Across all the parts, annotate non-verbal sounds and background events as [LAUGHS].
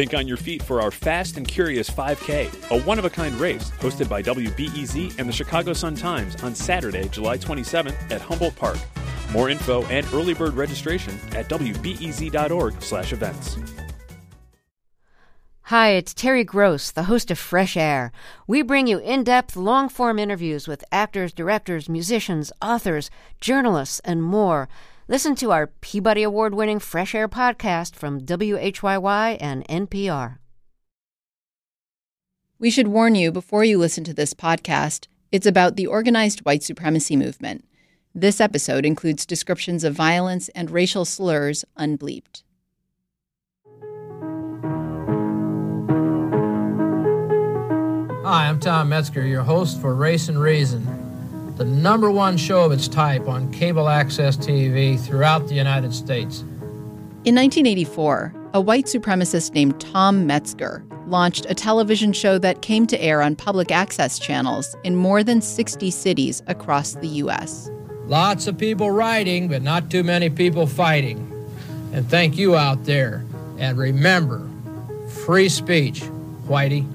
Think on your feet for our Fast and Curious 5K, a one of a kind race hosted by WBEZ and the Chicago Sun Times on Saturday, July 27th at Humboldt Park. More info and early bird registration at wbez.org/events. Hi, it's Terry Gross, the host of Fresh Air. We bring you in depth, long form interviews with actors, directors, musicians, authors, journalists, and more. Listen to our Peabody Award winning Fresh Air podcast from WHYY and NPR. We should warn you before you listen to this podcast it's about the organized white supremacy movement. This episode includes descriptions of violence and racial slurs unbleeped. Hi, I'm Tom Metzger, your host for Race and Reason, the number one show of its type on cable access TV throughout the United States. In 1984, a white supremacist named Tom Metzger launched a television show that came to air on public access channels in more than 60 cities across the U.S. Lots of people writing, but not too many people fighting. And thank you out there. And remember, free speech, Whitey.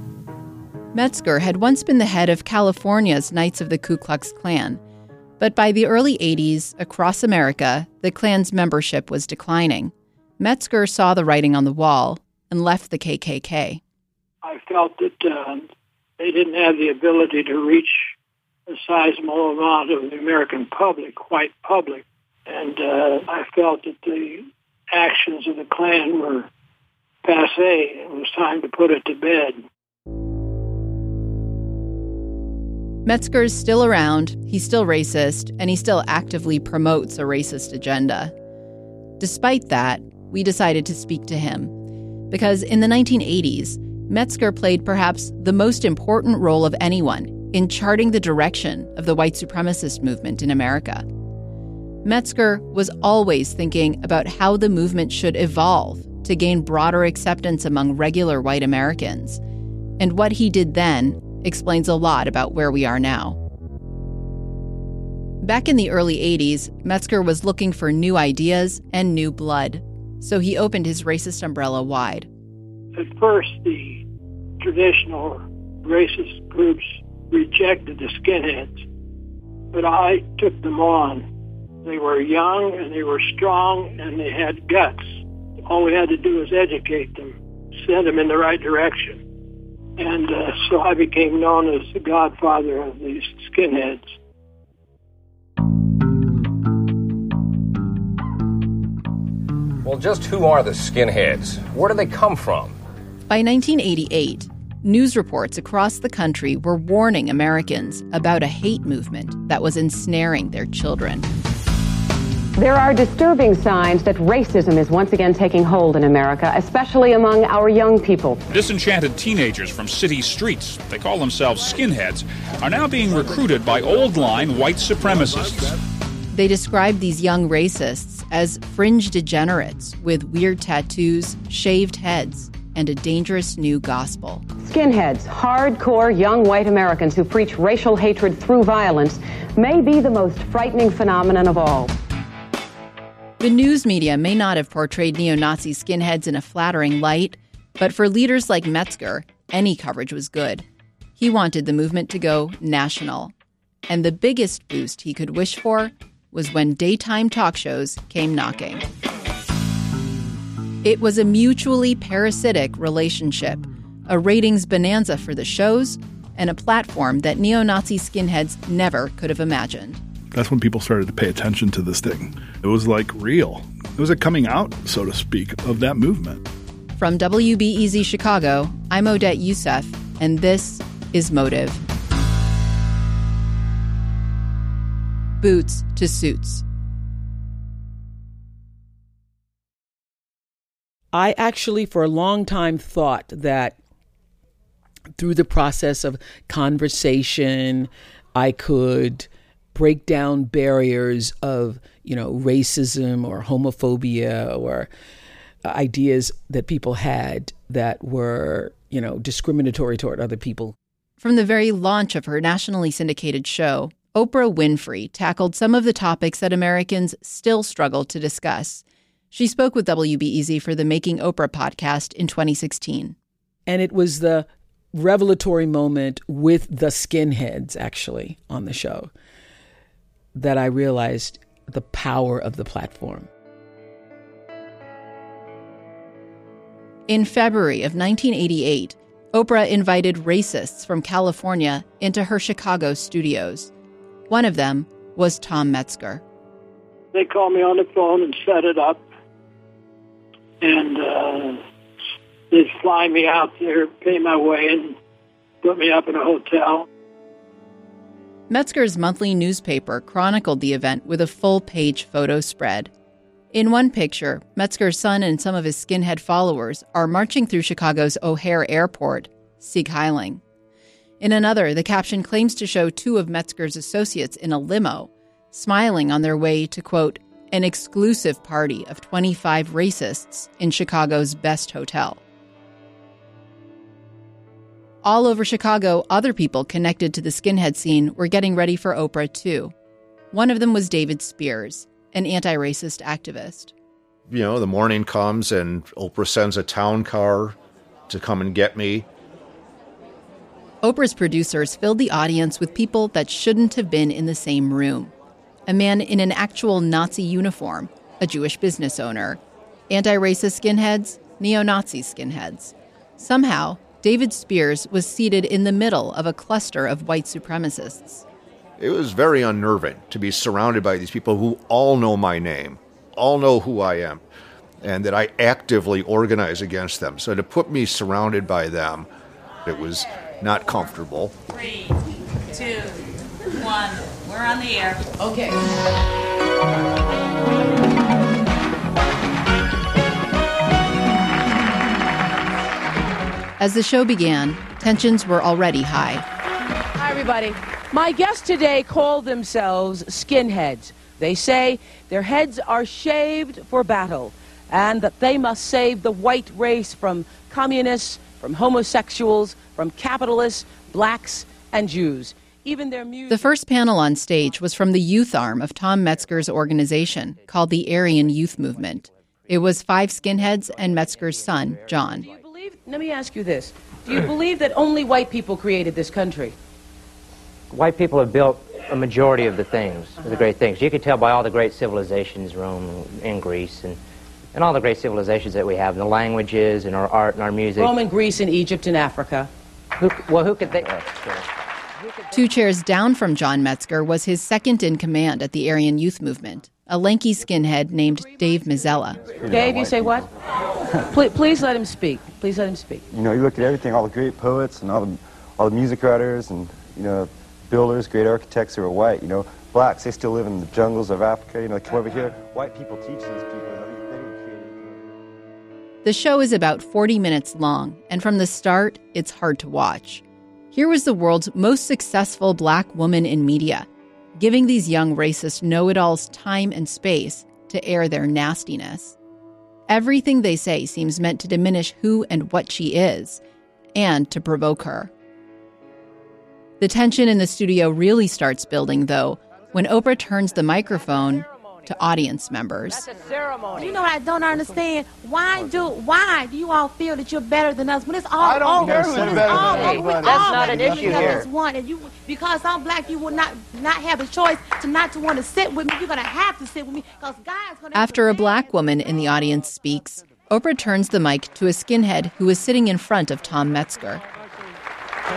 Metzger had once been the head of California's Knights of the Ku Klux Klan. But by the early 80s, across America, the Klan's membership was declining. Metzger saw the writing on the wall and left the KKK. I felt that uh, they didn't have the ability to reach a sizable amount of the American public, white public. And uh, I felt that the actions of the Klan were passe. It was time to put it to bed. Metzger's still around, he's still racist, and he still actively promotes a racist agenda. Despite that, we decided to speak to him. Because in the 1980s, Metzger played perhaps the most important role of anyone in charting the direction of the white supremacist movement in America. Metzger was always thinking about how the movement should evolve to gain broader acceptance among regular white Americans. And what he did then explains a lot about where we are now. Back in the early 80s, Metzger was looking for new ideas and new blood, so he opened his racist umbrella wide. At first, the traditional racist groups rejected the skinheads, but I took them on. They were young and they were strong and they had guts. All we had to do was educate them, send them in the right direction. And uh, so I became known as the godfather of these skinheads. Well, just who are the skinheads? Where do they come from? By 1988, news reports across the country were warning Americans about a hate movement that was ensnaring their children. There are disturbing signs that racism is once again taking hold in America, especially among our young people. Disenchanted teenagers from city streets, they call themselves skinheads, are now being recruited by old line white supremacists. They describe these young racists as fringe degenerates with weird tattoos, shaved heads, and a dangerous new gospel. Skinheads, hardcore young white Americans who preach racial hatred through violence, may be the most frightening phenomenon of all. The news media may not have portrayed neo Nazi skinheads in a flattering light, but for leaders like Metzger, any coverage was good. He wanted the movement to go national. And the biggest boost he could wish for was when daytime talk shows came knocking. It was a mutually parasitic relationship, a ratings bonanza for the shows, and a platform that neo Nazi skinheads never could have imagined. That's when people started to pay attention to this thing. It was like real. It was a coming out, so to speak, of that movement. From WBEZ Chicago, I'm Odette Youssef, and this is Motive. Boots to suits. I actually, for a long time, thought that through the process of conversation, I could break down barriers of you know racism or homophobia or uh, ideas that people had that were you know discriminatory toward other people. From the very launch of her nationally syndicated show, Oprah Winfrey tackled some of the topics that Americans still struggle to discuss. She spoke with WBEZ for the Making Oprah podcast in 2016. And it was the revelatory moment with the skinheads, actually, on the show, that I realized the power of the platform. In February of 1988, Oprah invited racists from California into her Chicago studios. One of them was Tom Metzger. They called me on the phone and set it up. And uh, they'd fly me out there, pay my way, and put me up in a hotel. Metzger's monthly newspaper chronicled the event with a full page photo spread. In one picture, Metzger's son and some of his skinhead followers are marching through Chicago's O'Hare Airport, Sieg Heiling. In another, the caption claims to show two of Metzger's associates in a limo, smiling on their way to, quote, an exclusive party of 25 racists in Chicago's best hotel. All over Chicago, other people connected to the skinhead scene were getting ready for Oprah, too. One of them was David Spears, an anti racist activist. You know, the morning comes and Oprah sends a town car to come and get me. Oprah's producers filled the audience with people that shouldn't have been in the same room a man in an actual Nazi uniform, a Jewish business owner, anti racist skinheads, neo Nazi skinheads. Somehow, David Spears was seated in the middle of a cluster of white supremacists. It was very unnerving to be surrounded by these people who all know my name, all know who I am, and that I actively organize against them. So to put me surrounded by them, it was not comfortable. Three, two, one. We're on the air. Okay. As the show began, tensions were already high. Hi, everybody. My guests today call themselves skinheads. They say their heads are shaved for battle and that they must save the white race from communists, from homosexuals, from capitalists, blacks, and Jews. Even their music. The first panel on stage was from the youth arm of Tom Metzger's organization called the Aryan Youth Movement. It was five skinheads and Metzger's son, John. Let me ask you this. Do you believe that only white people created this country? White people have built a majority of the things, the uh-huh. great things. You can tell by all the great civilizations, Rome and Greece, and, and all the great civilizations that we have, and the languages and our art and our music. Rome and Greece and Egypt and Africa. Who, well, who could they? Oh, Two chairs down from John Metzger was his second in command at the Aryan Youth Movement, a lanky skinhead named Dave Mazzella. Dave, you say what? please, please let him speak. Please let him speak. You know, you look at everything, all the great poets and all the, all the music writers and, you know, builders, great architects who are white. You know, blacks, they still live in the jungles of Africa. You know, they come over here. White people teach these people. Everything created. The show is about 40 minutes long, and from the start, it's hard to watch. Here was the world's most successful black woman in media, giving these young racist know it alls time and space to air their nastiness. Everything they say seems meant to diminish who and what she is, and to provoke her. The tension in the studio really starts building, though, when Oprah turns the microphone to audience members. You know what I don't understand? Why do why do you all feel that you're better than us when it's all I don't over? care When who's it's better all than over. We anybody. all That's not an issue here. one. And you because I'm black, you will not not have a choice to not to want to sit with me. You're gonna have to sit with me because God's gonna. After a black woman in the audience speaks, Oprah turns the mic to a skinhead who is sitting in front of Tom Metzger.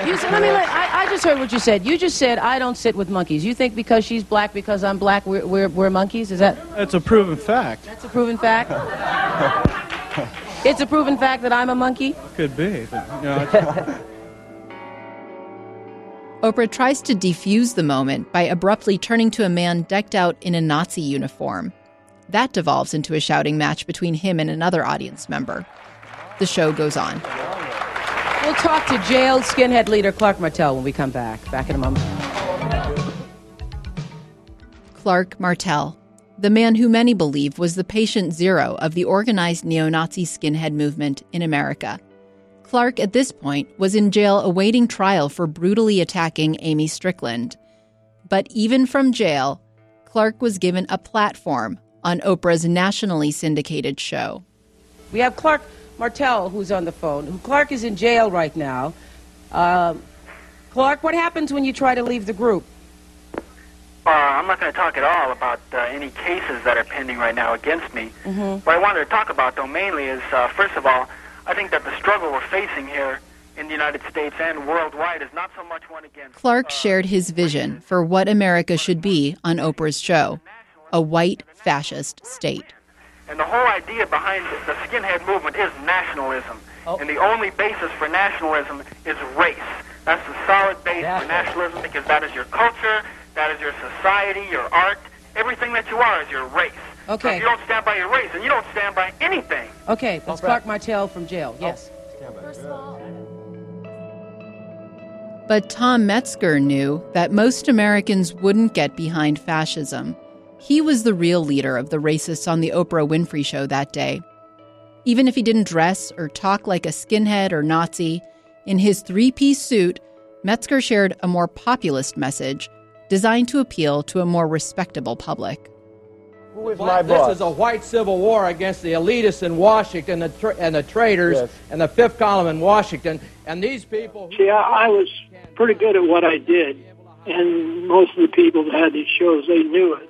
You said, let me let, I, I just heard what you said. You just said, I don't sit with monkeys. You think because she's black, because I'm black, we're, we're, we're monkeys? Is that? That's a proven fact. That's a proven fact? it's a proven fact that I'm a monkey? Could be. But, you know, [LAUGHS] Oprah tries to defuse the moment by abruptly turning to a man decked out in a Nazi uniform. That devolves into a shouting match between him and another audience member. The show goes on. We'll talk to jailed skinhead leader Clark Martell when we come back. Back in a moment. Clark Martell, the man who many believe was the patient zero of the organized neo Nazi skinhead movement in America. Clark, at this point, was in jail awaiting trial for brutally attacking Amy Strickland. But even from jail, Clark was given a platform on Oprah's nationally syndicated show. We have Clark Martell, who's on the phone. Clark is in jail right now. Uh, Clark, what happens when you try to leave the group? Uh, I'm not going to talk at all about uh, any cases that are pending right now against me. Mm-hmm. What I wanted to talk about, though, mainly is, uh, first of all, I think that the struggle we're facing here in the United States and worldwide is not so much one against. Clark shared his vision for what America should be on Oprah's show a white fascist state. And the whole idea behind the skinhead movement is nationalism. Oh. And the only basis for nationalism is race. That's the solid base for nationalism because that is your culture, that is your society, your art. Everything that you are is your race. So if you don't stand by your race, then you don't stand by anything. Okay, that's Clark Martell from jail. Yes. But Tom Metzger knew that most Americans wouldn't get behind fascism. He was the real leader of the racists on the Oprah Winfrey Show that day. Even if he didn't dress or talk like a skinhead or Nazi, in his three piece suit, Metzger shared a more populist message designed to appeal to a more respectable public. But this is a white civil war against the elitists in Washington and the, tra- and the traitors Yes. and the fifth column in Washington. And these people. See, I, I was pretty good at what I did, and most of the people that had these shows, they knew it.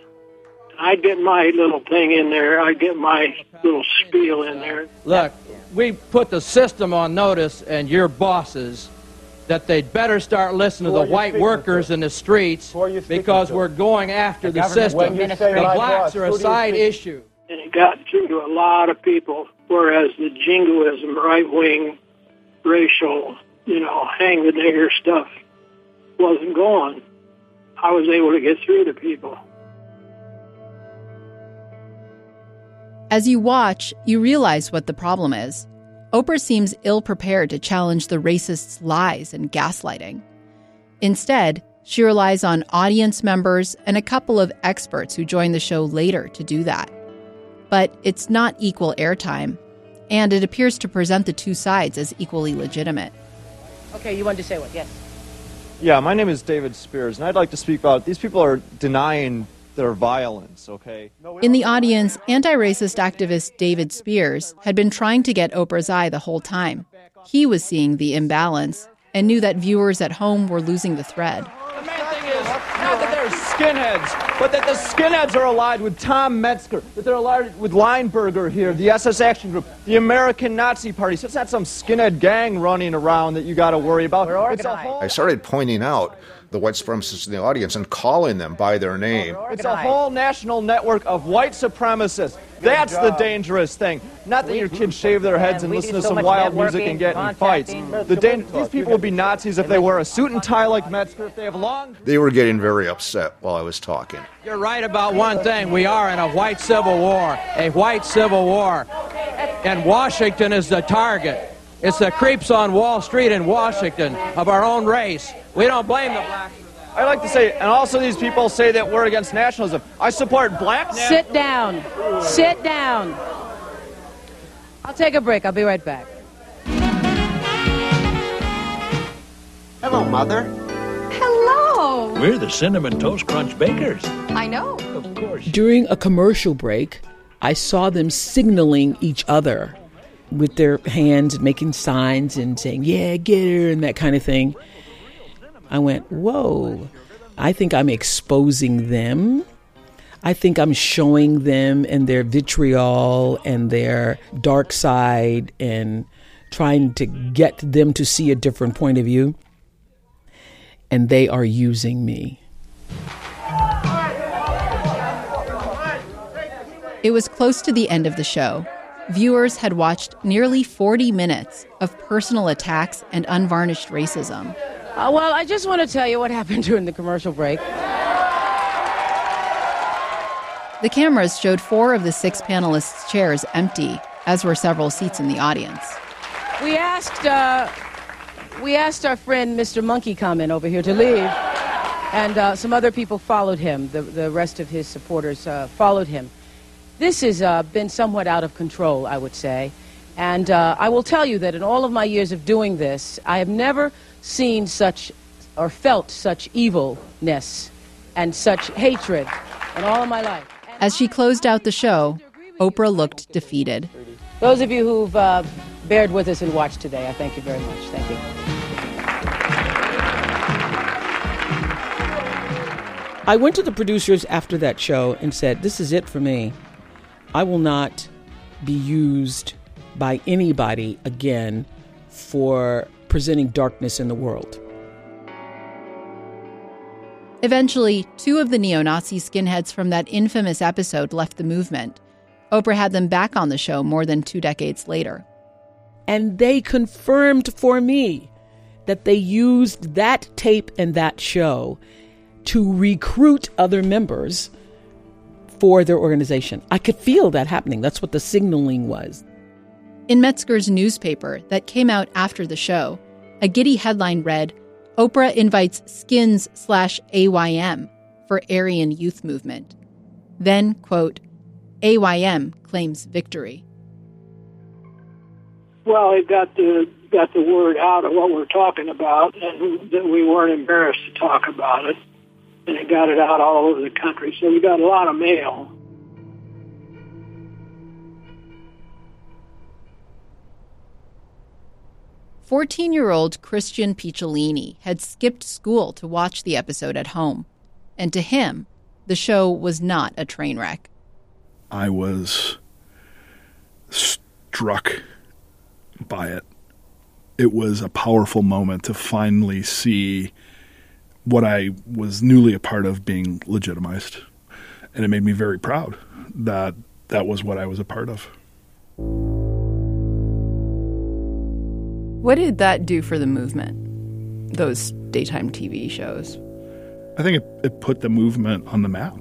I'd get my little thing in there. I'd get my little spiel in there. Look, we put the system on notice and your bosses that they'd better start listening Who to the white workers to? in the streets because to? we're going after The the, system. The blacks are a side issue. And it got through to a lot of people, whereas the jingoism, right-wing, racial, you know, hang the nigger stuff wasn't going. I was able to get through to people. As you watch, you realize what the problem is. Oprah seems ill prepared to challenge the racists' lies and gaslighting. Instead, she relies on audience members and a couple of experts who join the show later to do that. But it's not equal airtime, and it appears to present the two sides as equally legitimate. Okay, you wanted to say what? Yes. Yeah, my name is David Spears, and I'd like to speak about these people are denying their violence, okay? In the audience, anti racist activist David Spears had been trying to get Oprah's eye the whole time. He was seeing the imbalance and knew that viewers at home were losing the thread. The main thing is not that they're skinheads, but that the skinheads are allied with Tom Metzger, that they're allied with Leinberger here, the SS Action Group, the American Nazi Party. So it's not some skinhead gang running around that you got to worry about. It's a whole, I started pointing out the white supremacists in the audience and calling them by their name. it's a whole national network of white supremacists. That's the dangerous thing. Not that your kids shave their heads and listen to so some wild music and get in fights. The dan- these people would be Nazis if they wear a suit and tie like Metzger, if they have long They were getting very upset while I was talking. You're right about one thing. We are in a white civil war, a white civil war. And Washington is the target. It's the creeps on Wall Street in Washington of our own race. We don't blame the blacks. I like to say, and also these people say that we're against nationalism. I support black Sit down. Sit down. I'll take a break. I'll be right back. Hello, Mother. Hello. We're the Cinnamon Toast Crunch Bakers. I know. Of course. During a commercial break, I saw them signaling each other with their hands and making signs and saying, Yeah, get her, and that kind of thing. I went, Whoa, I think I'm exposing them. I think I'm showing them and their vitriol and their dark side and trying to get them to see a different point of view. And they are using me. It was close to the end of the show. Viewers had watched nearly 40 minutes of personal attacks and unvarnished racism. Uh, well, I just want to tell you what [LAUGHS] happened during the commercial break. The cameras showed four of the six panelists' chairs empty, as were several seats in the audience. We asked, uh, we asked our friend Mr. Monkey Comment over here to leave, and uh, some other people followed him. The, the rest of his supporters uh, followed him. This has uh, been somewhat out of control, I would say. And uh, I will tell you that in all of my years of doing this, I have never seen such or felt such evilness and such hatred in all of my life. As she closed out the show, Oprah looked defeated. Those of you who've uh, bared with us and watched today, I thank you very much. Thank you. I went to the producers after that show and said, This is it for me. I will not be used by anybody again for presenting darkness in the world. Eventually, two of the neo Nazi skinheads from that infamous episode left the movement. Oprah had them back on the show more than two decades later. And they confirmed for me that they used that tape and that show to recruit other members for their organization. I could feel that happening. That's what the signaling was. In Metzger's newspaper that came out after the show, a giddy headline read Oprah invites skins slash AYM for Aryan Youth Movement. Then, quote, AYM claims victory. Well, it got the got the word out of what we're talking about, and that we weren't embarrassed to talk about it, and it got it out all over the country. So we got a lot of mail. Fourteen-year-old Christian Picciolini had skipped school to watch the episode at home, and to him, the show was not a train wreck. I was struck by it. It was a powerful moment to finally see what I was newly a part of being legitimized. And it made me very proud that that was what I was a part of. What did that do for the movement? Those daytime TV shows? I think it, it put the movement on the map.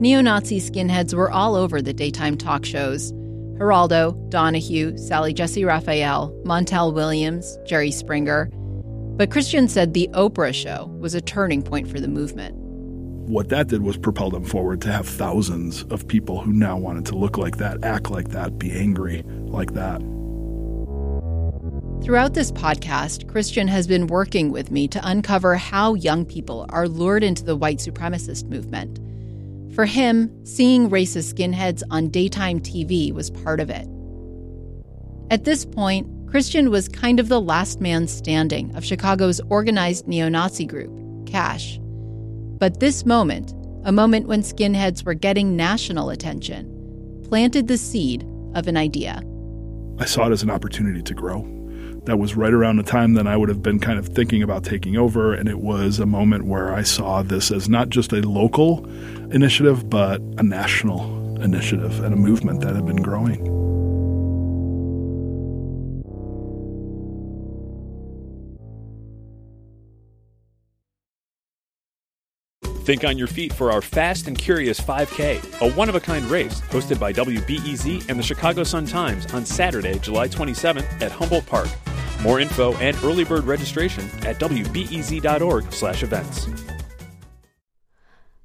Neo Nazi skinheads were all over the daytime talk shows Geraldo, Donahue, Sally Jessy Raphael, Montel Williams, Jerry Springer. But Christian said the Oprah show was a turning point for the movement. What that did was propel them forward to have thousands of people who now wanted to look like that, act like that, be angry like that. Throughout this podcast, Christian has been working with me to uncover how young people are lured into the white supremacist movement. For him, seeing racist skinheads on daytime TV was part of it. At this point, Christian was kind of the last man standing of Chicago's organized neo Nazi group, CASH. But this moment, a moment when skinheads were getting national attention, planted the seed of an idea. I saw it as an opportunity to grow that was right around the time that I would have been kind of thinking about taking over. And it was a moment where I saw this as not just a local initiative, but a national initiative and a movement that had been growing. Think on your feet for our Fast and Curious 5K, a one of a kind race hosted by WBEZ and the Chicago Sun Times on Saturday, July 27th at Humboldt Park. More info and early bird registration at wbez.org/events.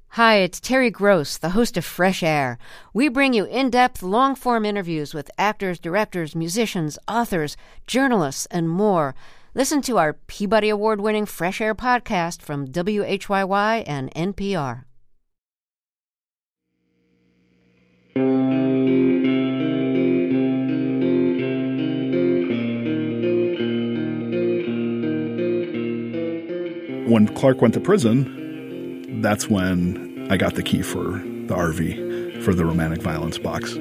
Hi, it's Terry Gross, the host of Fresh Air. We bring you in-depth, long-form interviews with actors, directors, musicians, authors, journalists, and more. Listen to our Peabody Award-winning Fresh Air podcast from WHYY and NPR. when Clark went to prison, that's when I got the key for the RV for the romantic violence box.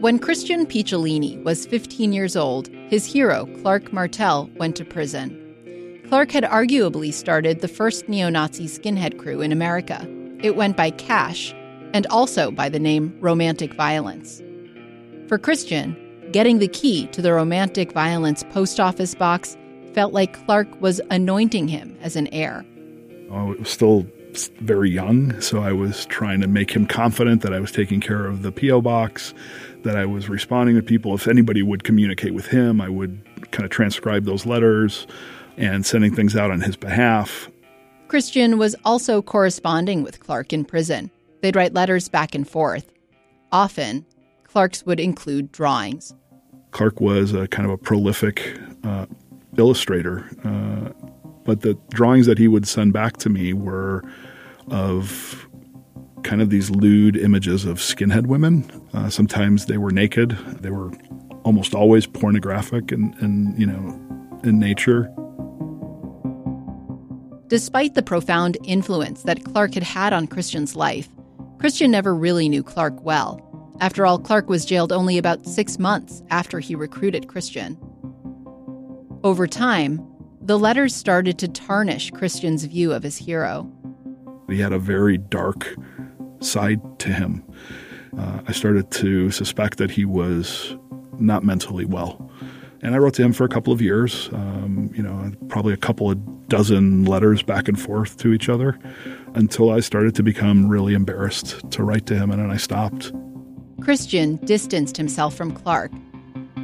When Christian Picciolini was 15 years old, his hero, Clark Martell, went to prison. Clark had arguably started the first neo Nazi skinhead crew in America. It went by Cash and also by the name Romantic Violence. For Christian, getting the key to the romantic violence post office box felt like Clark was anointing him as an heir. Oh, it was still very young, so I was trying to make him confident that I was taking care of the P.O. box, that I was responding to people. If anybody would communicate with him, I would kind of transcribe those letters and sending things out on his behalf. Christian was also corresponding with Clark in prison. They'd write letters back and forth. Often, Clark's would include drawings. Clark was a kind of a prolific uh, illustrator, uh, but the drawings that he would send back to me were of kind of these lewd images of skinhead women. Uh, sometimes they were naked. They were almost always pornographic and, and you know, in nature. Despite the profound influence that Clark had had on Christian's life, Christian never really knew Clark well. After all, Clark was jailed only about six months after he recruited Christian. Over time, the letters started to tarnish Christian's view of his hero. He had a very dark side to him. Uh, I started to suspect that he was not mentally well. And I wrote to him for a couple of years, um, you know, probably a couple of dozen letters back and forth to each other until I started to become really embarrassed to write to him, and then I stopped. Christian distanced himself from Clark,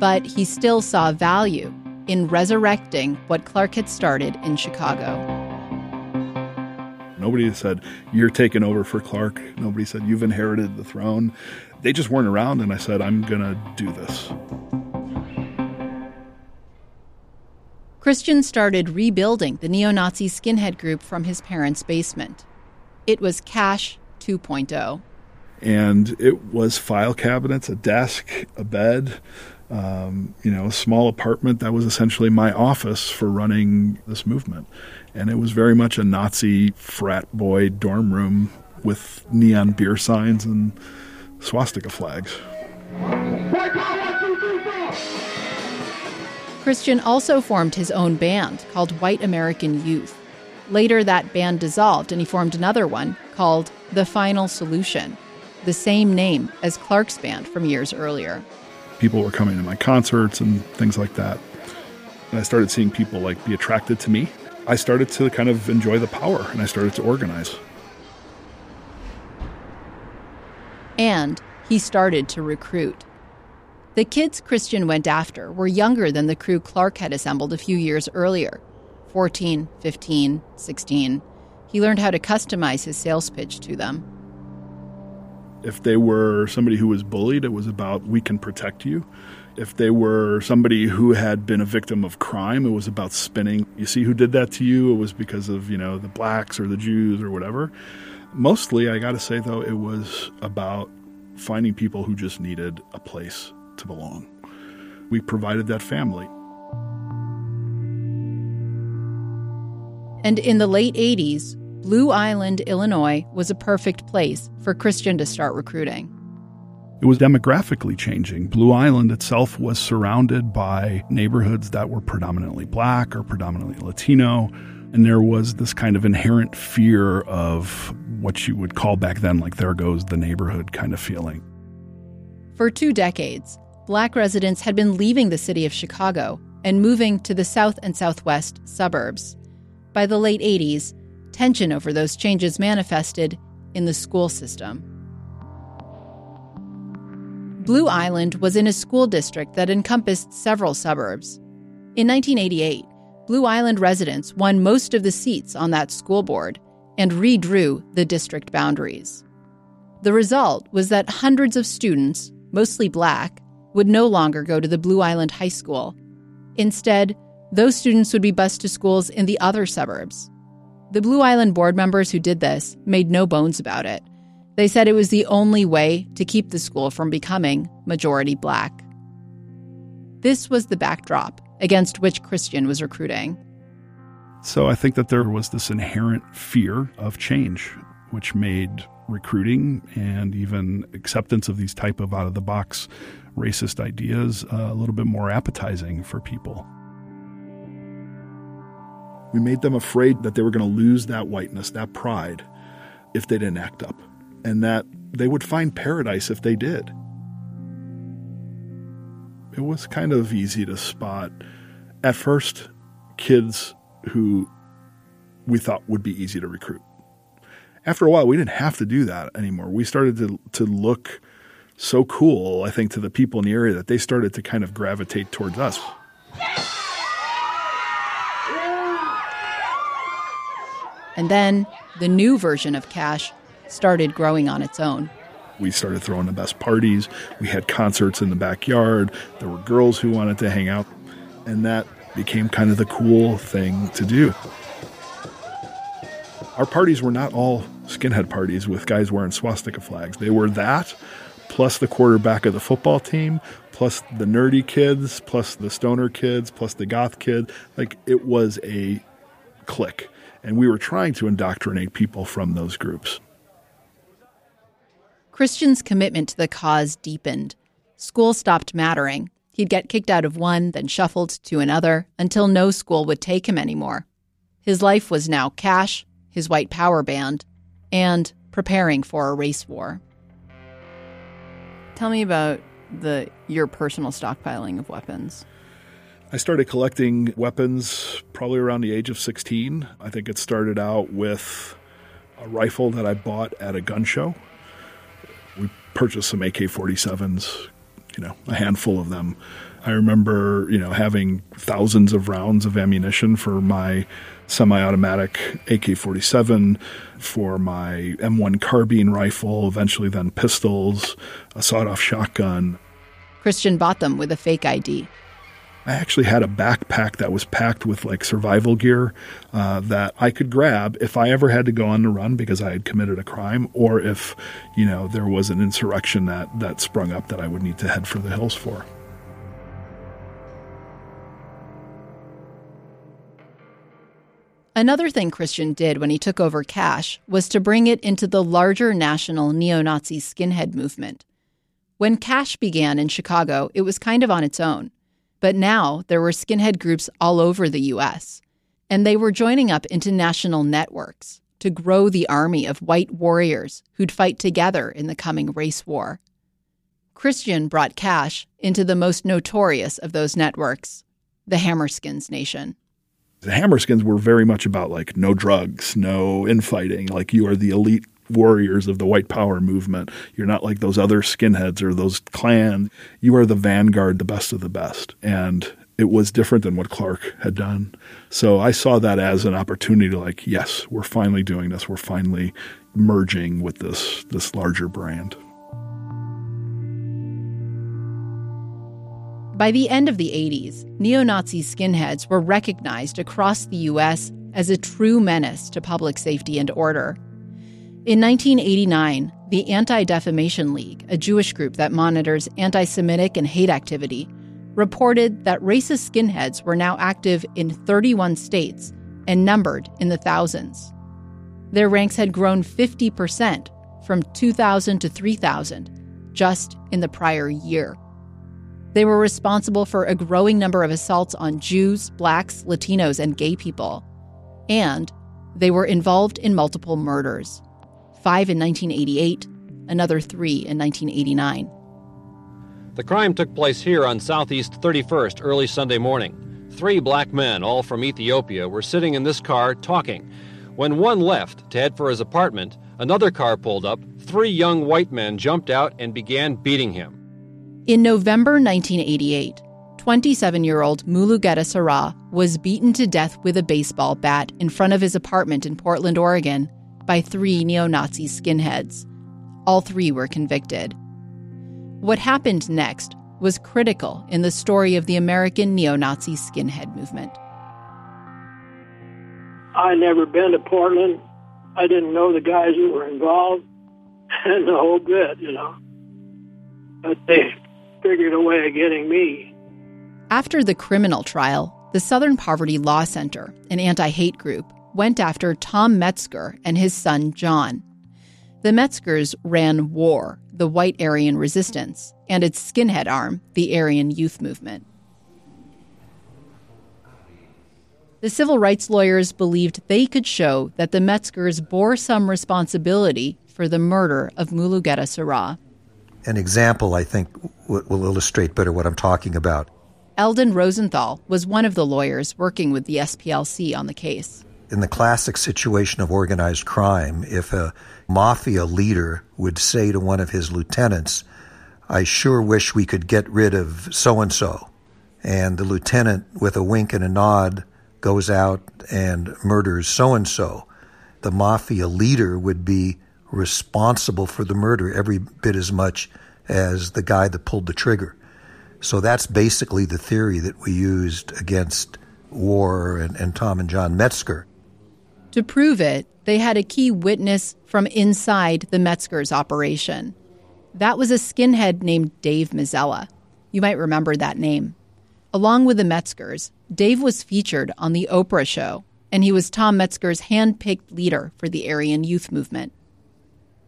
but he still saw value in resurrecting what Clark had started in Chicago. Nobody said, You're taking over for Clark. Nobody said, You've inherited the throne. They just weren't around, and I said, I'm going to do this. Christian started rebuilding the neo Nazi skinhead group from his parents' basement. It was Cash 2.0. And it was file cabinets, a desk, a bed, um, you know, a small apartment that was essentially my office for running this movement. And it was very much a Nazi frat boy dorm room with neon beer signs and swastika flags. Christian also formed his own band called White American Youth. Later, that band dissolved and he formed another one called The Final Solution, the same name as Clark's band from years earlier. People were coming to my concerts and things like that. And I started seeing people like be attracted to me. I started to kind of enjoy the power and I started to organize. And he started to recruit. The kids Christian went after were younger than the crew Clark had assembled a few years earlier 14, 15, 16. He learned how to customize his sales pitch to them. If they were somebody who was bullied, it was about we can protect you. If they were somebody who had been a victim of crime, it was about spinning. You see who did that to you? It was because of, you know, the blacks or the Jews or whatever. Mostly, I got to say though, it was about finding people who just needed a place to belong. We provided that family. And in the late 80s, Blue Island, Illinois was a perfect place for Christian to start recruiting. It was demographically changing. Blue Island itself was surrounded by neighborhoods that were predominantly black or predominantly Latino. And there was this kind of inherent fear of what you would call back then, like, there goes the neighborhood kind of feeling. For two decades, black residents had been leaving the city of Chicago and moving to the south and southwest suburbs. By the late 80s, tension over those changes manifested in the school system. Blue Island was in a school district that encompassed several suburbs. In 1988, Blue Island residents won most of the seats on that school board and redrew the district boundaries. The result was that hundreds of students, mostly black, would no longer go to the Blue Island High School. Instead, those students would be bused to schools in the other suburbs. The Blue Island board members who did this made no bones about it. They said it was the only way to keep the school from becoming majority black. This was the backdrop against which Christian was recruiting. So I think that there was this inherent fear of change, which made recruiting and even acceptance of these type of out of the box racist ideas uh, a little bit more appetizing for people. We made them afraid that they were going to lose that whiteness, that pride, if they didn't act up, and that they would find paradise if they did. It was kind of easy to spot, at first, kids who we thought would be easy to recruit. After a while, we didn't have to do that anymore. We started to, to look so cool, I think, to the people in the area that they started to kind of gravitate towards us. And then the new version of Cash started growing on its own. We started throwing the best parties. We had concerts in the backyard. There were girls who wanted to hang out. And that became kind of the cool thing to do. Our parties were not all skinhead parties with guys wearing swastika flags. They were that, plus the quarterback of the football team, plus the nerdy kids, plus the stoner kids, plus the goth kid. Like it was a clique. And we were trying to indoctrinate people from those groups. Christian's commitment to the cause deepened. School stopped mattering. He'd get kicked out of one, then shuffled to another, until no school would take him anymore. His life was now cash, his white power band, and preparing for a race war. Tell me about the your personal stockpiling of weapons. I started collecting weapons probably around the age of 16. I think it started out with a rifle that I bought at a gun show. We purchased some AK 47s, you know, a handful of them. I remember, you know, having thousands of rounds of ammunition for my semi automatic AK 47, for my M1 carbine rifle, eventually then pistols, a sawed off shotgun. Christian bought them with a fake ID. I actually had a backpack that was packed with like survival gear uh, that I could grab if I ever had to go on the run because I had committed a crime, or if you know there was an insurrection that that sprung up that I would need to head for the hills for. Another thing Christian did when he took over cash was to bring it into the larger national neo Nazi skinhead movement. When Cash began in Chicago, it was kind of on its own. But now there were skinhead groups all over the U.S., and they were joining up into national networks to grow the army of white warriors who'd fight together in the coming race war. Christian brought Cash into the most notorious of those networks, the Hammerskins Nation. The Hammerskins were very much about like no drugs, no infighting, like you are the elite warriors of the white power movement. You're not like those other skinheads or those Klans. You are the vanguard, the best of the best. And it was different than what Clark had done. So I saw that as an opportunity like, yes, we're finally doing this. We're finally merging with this this larger brand. By the end of the 80s, neo Nazi skinheads were recognized across the U.S. as a true menace to public safety and order. In 1989, the Anti Defamation League, a Jewish group that monitors anti Semitic and hate activity, reported that racist skinheads were now active in 31 states and numbered in the thousands. Their ranks had grown 50% from 2,000 to 3,000 just in the prior year. They were responsible for a growing number of assaults on Jews, blacks, Latinos, and gay people. And they were involved in multiple murders five in 1988, another three in 1989. The crime took place here on Southeast 31st early Sunday morning. Three black men, all from Ethiopia, were sitting in this car talking. When one left to head for his apartment, another car pulled up, three young white men jumped out and began beating him. In November 1988, 27 year old Mulugeta Seraw was beaten to death with a baseball bat in front of his apartment in Portland, Oregon, by three neo Nazi skinheads. All three were convicted. What happened next was critical in the story of the American neo Nazi skinhead movement. I never been to Portland. I didn't know the guys who were involved [LAUGHS] and the whole bit, you know. But they figured a way of getting me. After the criminal trial, the Southern Poverty Law Center, an anti hate group, went after Tom Metzger and his son John. The Metzgers ran WAR, the White Aryan Resistance, and its skinhead arm, the Aryan Youth Movement. The civil rights lawyers believed they could show that the Metzgers bore some responsibility for the murder of Mulugeta Seraw. An example, I think, will illustrate better what I'm talking about. Elden Rosenthal was one of the lawyers working with the SPLC on the case in the classic situation of organized crime, if a mafia leader would say to one of his lieutenants, I sure wish we could get rid of so and so. And the lieutenant, with a wink and a nod, goes out and murders so and so. The mafia leader would be responsible for the murder every bit as much as the guy that pulled the trigger. So that's basically the theory that we used against War and, and Tom and John Metzger. To prove it, they had a key witness from inside the Metzger's operation. That was a skinhead named Dave Mazzella. You might remember that name. Along with the Metzgers, Dave was featured on The Oprah Show, and he was Tom Metzger's hand picked leader for the Aryan youth movement.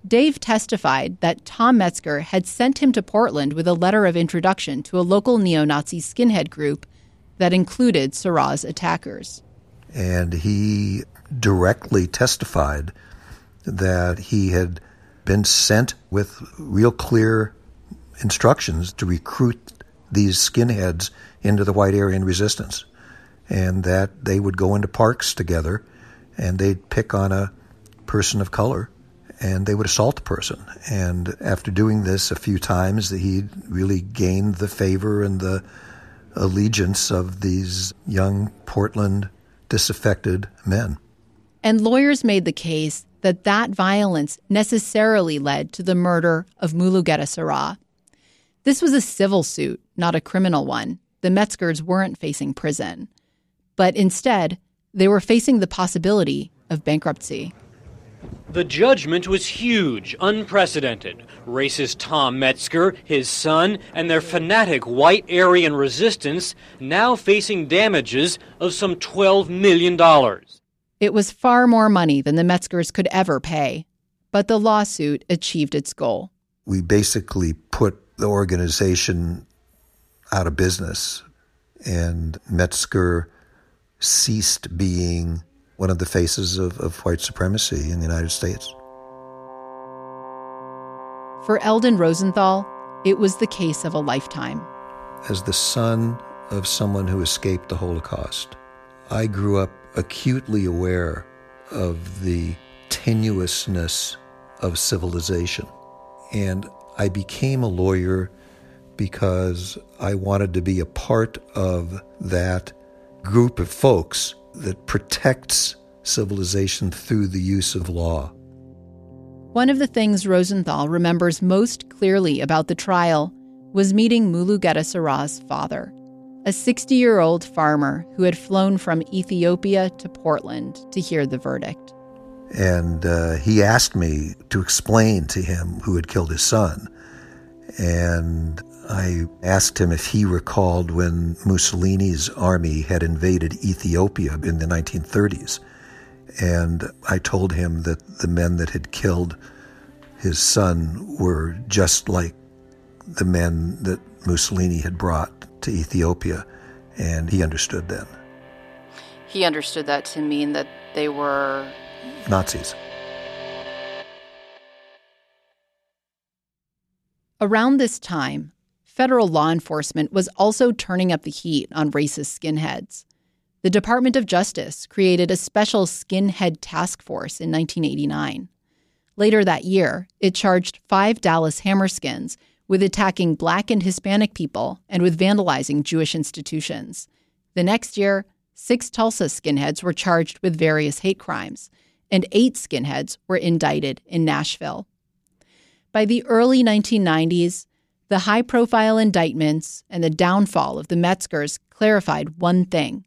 Dave testified that Tom Metzger had sent him to Portland with a letter of introduction to a local neo Nazi skinhead group that included Seraw's attackers. And he directly testified that he had been sent with real clear instructions to recruit these skinheads into the White Aryan Resistance, and that they would go into parks together and they'd pick on a person of color and they would assault the person. And after doing this a few times, he really gained the favor and the allegiance of these young Portland disaffected men. And lawyers made the case that that violence necessarily led to the murder of Mulugeta Seraw. This was a civil suit, not a criminal one. The Metzgers weren't facing prison. But instead, they were facing the possibility of bankruptcy. The judgment was huge, unprecedented. Racist Tom Metzger, his son, and their fanatic white Aryan resistance now facing damages of some $12 million. It was far more money than the Metzgers could ever pay, but the lawsuit achieved its goal. We basically put the organization out of business, and Metzger ceased being one of the faces of, of white supremacy in the United States. For Elden Rosenthal, it was the case of a lifetime. As the son of someone who escaped the Holocaust, I grew up acutely aware of the tenuousness of civilization. And I became a lawyer because I wanted to be a part of that group of folks that protects civilization through the use of law. One of the things Rosenthal remembers most clearly about the trial was meeting Mulugeta Seraw's father, a 60 year old farmer who had flown from Ethiopia to Portland to hear the verdict. And uh, he asked me to explain to him who had killed his son. And I asked him if he recalled when Mussolini's army had invaded Ethiopia in the 1930s. And I told him that the men that had killed his son were just like the men that Mussolini had brought to Ethiopia. And he understood then. He understood that to mean that they were Nazis. Around this time, federal law enforcement was also turning up the heat on racist skinheads. The Department of Justice created a special skinhead task force in 1989. Later that year, it charged five Dallas Hammerskins with attacking black and Hispanic people and with vandalizing Jewish institutions. The next year, six Tulsa skinheads were charged with various hate crimes, and eight skinheads were indicted in Nashville. By the early 1990s, the high profile indictments and the downfall of the Metzgers clarified one thing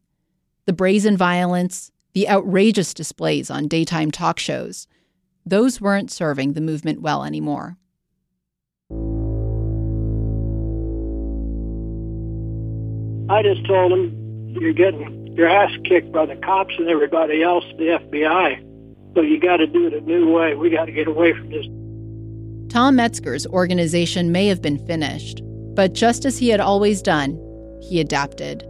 the brazen violence, the outrageous displays on daytime talk shows. Those weren't serving the movement well anymore. I just told him, you're getting your ass kicked by the cops and everybody else, the FBI. So you got to do it a new way. We got to get away from this Tom Metzger's organization may have been finished, but just as he had always done, he adapted.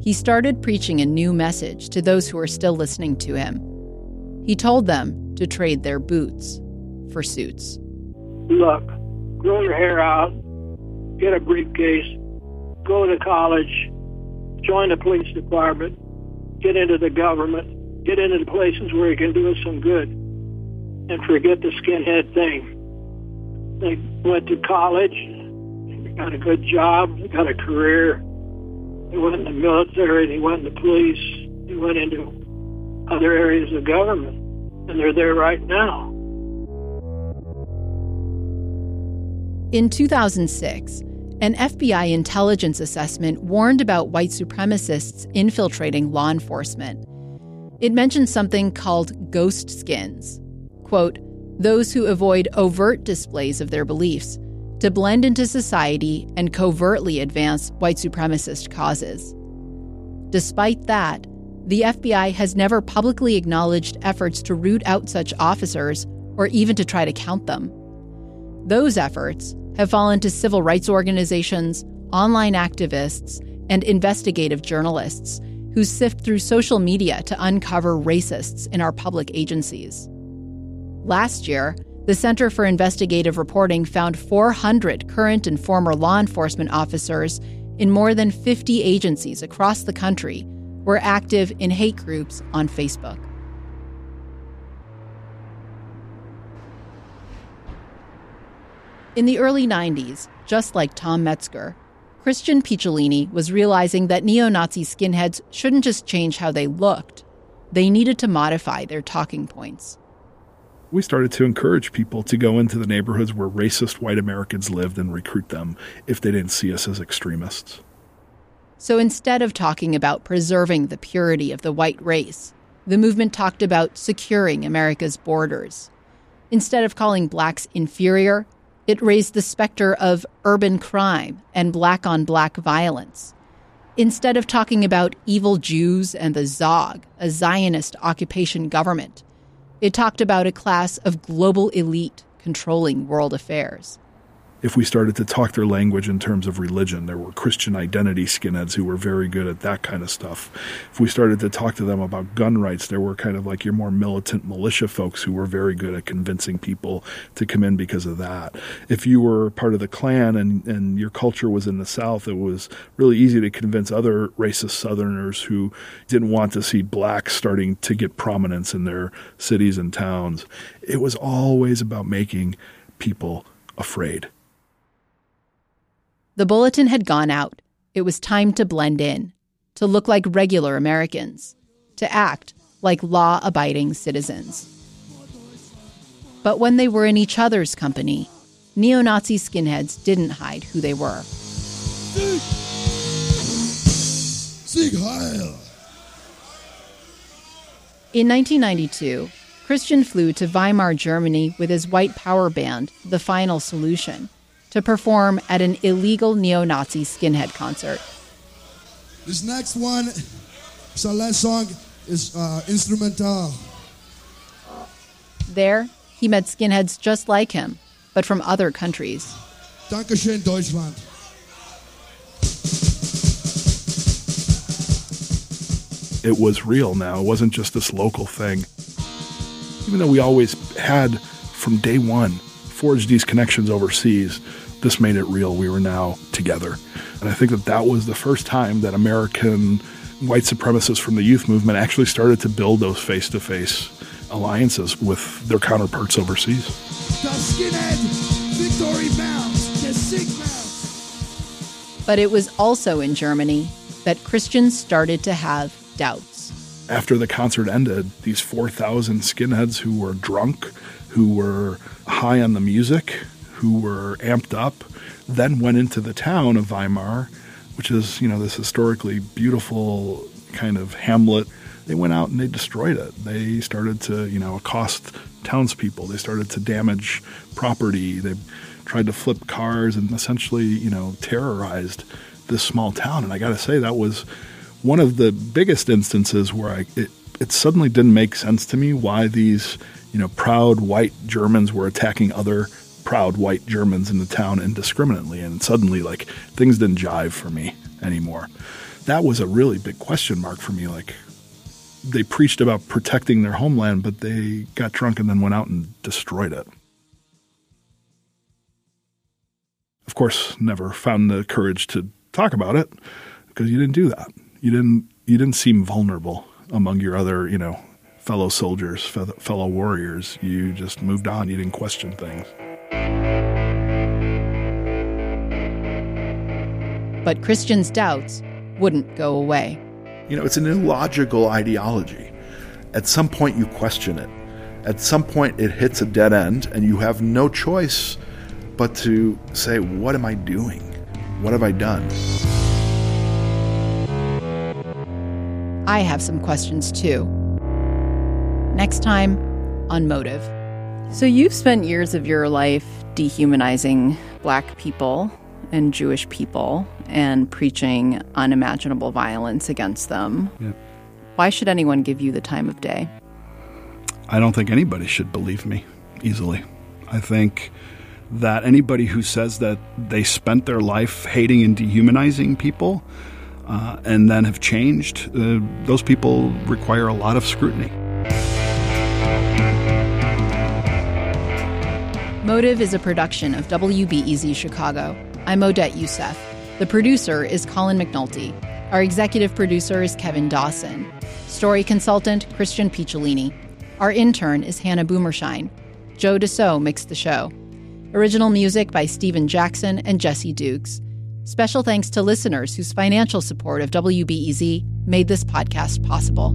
He started preaching a new message to those who were still listening to him. He told them to trade their boots for suits. Look, grow your hair out, get a briefcase, go to college, join the police department, get into the government, get into the places where you can do us some good, and forget the skinhead thing. They went to college, got a good job, they got a career. They went in the military, they went in the police, they went into other areas of government, and they're there right now. In 2006, an FBI intelligence assessment warned about white supremacists infiltrating law enforcement. It mentioned something called ghost skins. Quote, those who avoid overt displays of their beliefs to blend into society and covertly advance white supremacist causes. Despite that, the FBI has never publicly acknowledged efforts to root out such officers or even to try to count them. Those efforts have fallen to civil rights organizations, online activists, and investigative journalists who sift through social media to uncover racists in our public agencies. Last year, the Center for Investigative Reporting found 400 current and former law enforcement officers in more than 50 agencies across the country were active in hate groups on Facebook. In the early 90s, just like Tom Metzger, Christian Picciolini was realizing that neo Nazi skinheads shouldn't just change how they looked, they needed to modify their talking points. We started to encourage people to go into the neighborhoods where racist white Americans lived and recruit them if they didn't see us as extremists. So instead of talking about preserving the purity of the white race, the movement talked about securing America's borders. Instead of calling blacks inferior, it raised the specter of urban crime and black on black violence. Instead of talking about evil Jews and the Zog, a Zionist occupation government, it talked about a class of global elite controlling world affairs if we started to talk their language in terms of religion. There were Christian identity skinheads who were very good at that kind of stuff. If we started to talk to them about gun rights, there were kind of like your more militant militia folks who were very good at convincing people to come in because of that. If you were part of the Klan and, and your culture was in the South, it was really easy to convince other racist Southerners who didn't want to see blacks starting to get prominence in their cities and towns. It was always about making people afraid. The bulletin had gone out. It was time to blend in, to look like regular Americans, to act like law abiding citizens. But when they were in each other's company, neo Nazi skinheads didn't hide who they were. Sieg Heil! In 1992, Christian flew to Weimar, Germany with his white power band, The Final Solution, to perform at an illegal neo Nazi skinhead concert. This next one, our last song, is uh, instrumental. There, he met skinheads just like him, but from other countries. Dankeschön, Deutschland. It was real now. It wasn't just this local thing. Even though we always had, from day one, forged these connections overseas, this made it real. We were now together. And I think that that was the first time that American white supremacists from the youth movement actually started to build those face to face alliances with their counterparts overseas. But it was also in Germany that Christians started to have doubts. After the concert ended, these 4,000 skinheads who were drunk, who were high on the music, who were amped up, then went into the town of Weimar, which is, you know, this historically beautiful kind of hamlet. They went out and they destroyed it. They started to, you know, accost townspeople. They started to damage property. They tried to flip cars and essentially, you know, terrorized this small town. And I got to say, that was one of the biggest instances where I, it, it suddenly didn't make sense to me why these, you know, proud white Germans were attacking other proud white Germans in the town indiscriminately. And suddenly, like, things didn't jive for me anymore. That was a really big question mark for me. Like, they preached about protecting their homeland, but they got drunk and then went out and destroyed it. Of course, never found the courage to talk about it because you didn't do that. You didn't. You didn't seem vulnerable among your other, you know, fellow soldiers, fellow warriors. You just moved on. You didn't question things. But Christian's doubts wouldn't go away. You know, it's an illogical ideology. At some point, you question it. At some point, it hits a dead end, and you have no choice but to say, What am I doing? What have I done? I have some questions too. Next time on Motive. So, you've spent years of your life dehumanizing black people and Jewish people and preaching unimaginable violence against them. Yeah. Why should anyone give you the time of day? I don't think anybody should believe me easily. I think that anybody who says that they spent their life hating and dehumanizing people uh, and then have changed, uh, those people require a lot of scrutiny. Motive is a production of WBEZ Chicago. I'm Odette Yousef. The producer is Colin McNulty. Our executive producer is Kevin Dawson. Story consultant Christian Picciolini. Our intern is Hannah Boomershine. Joe DeCeault mixed the show. Original music by Stephen Jackson and Jesse Dukes. Special thanks to listeners whose financial support of WBEZ made this podcast possible.